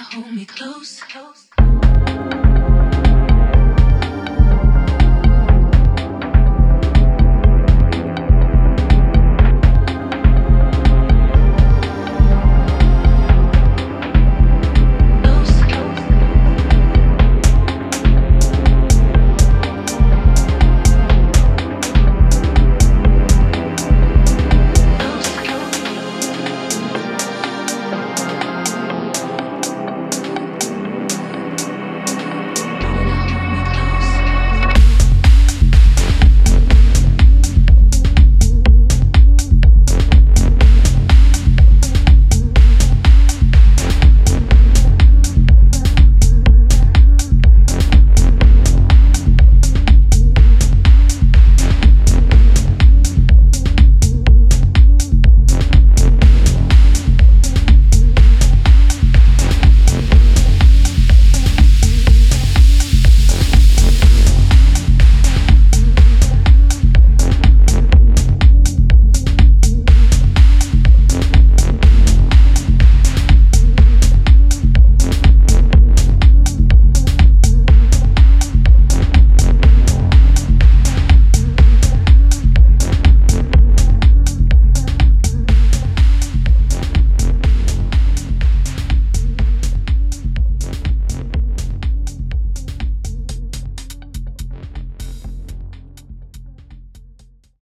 hold me close. close.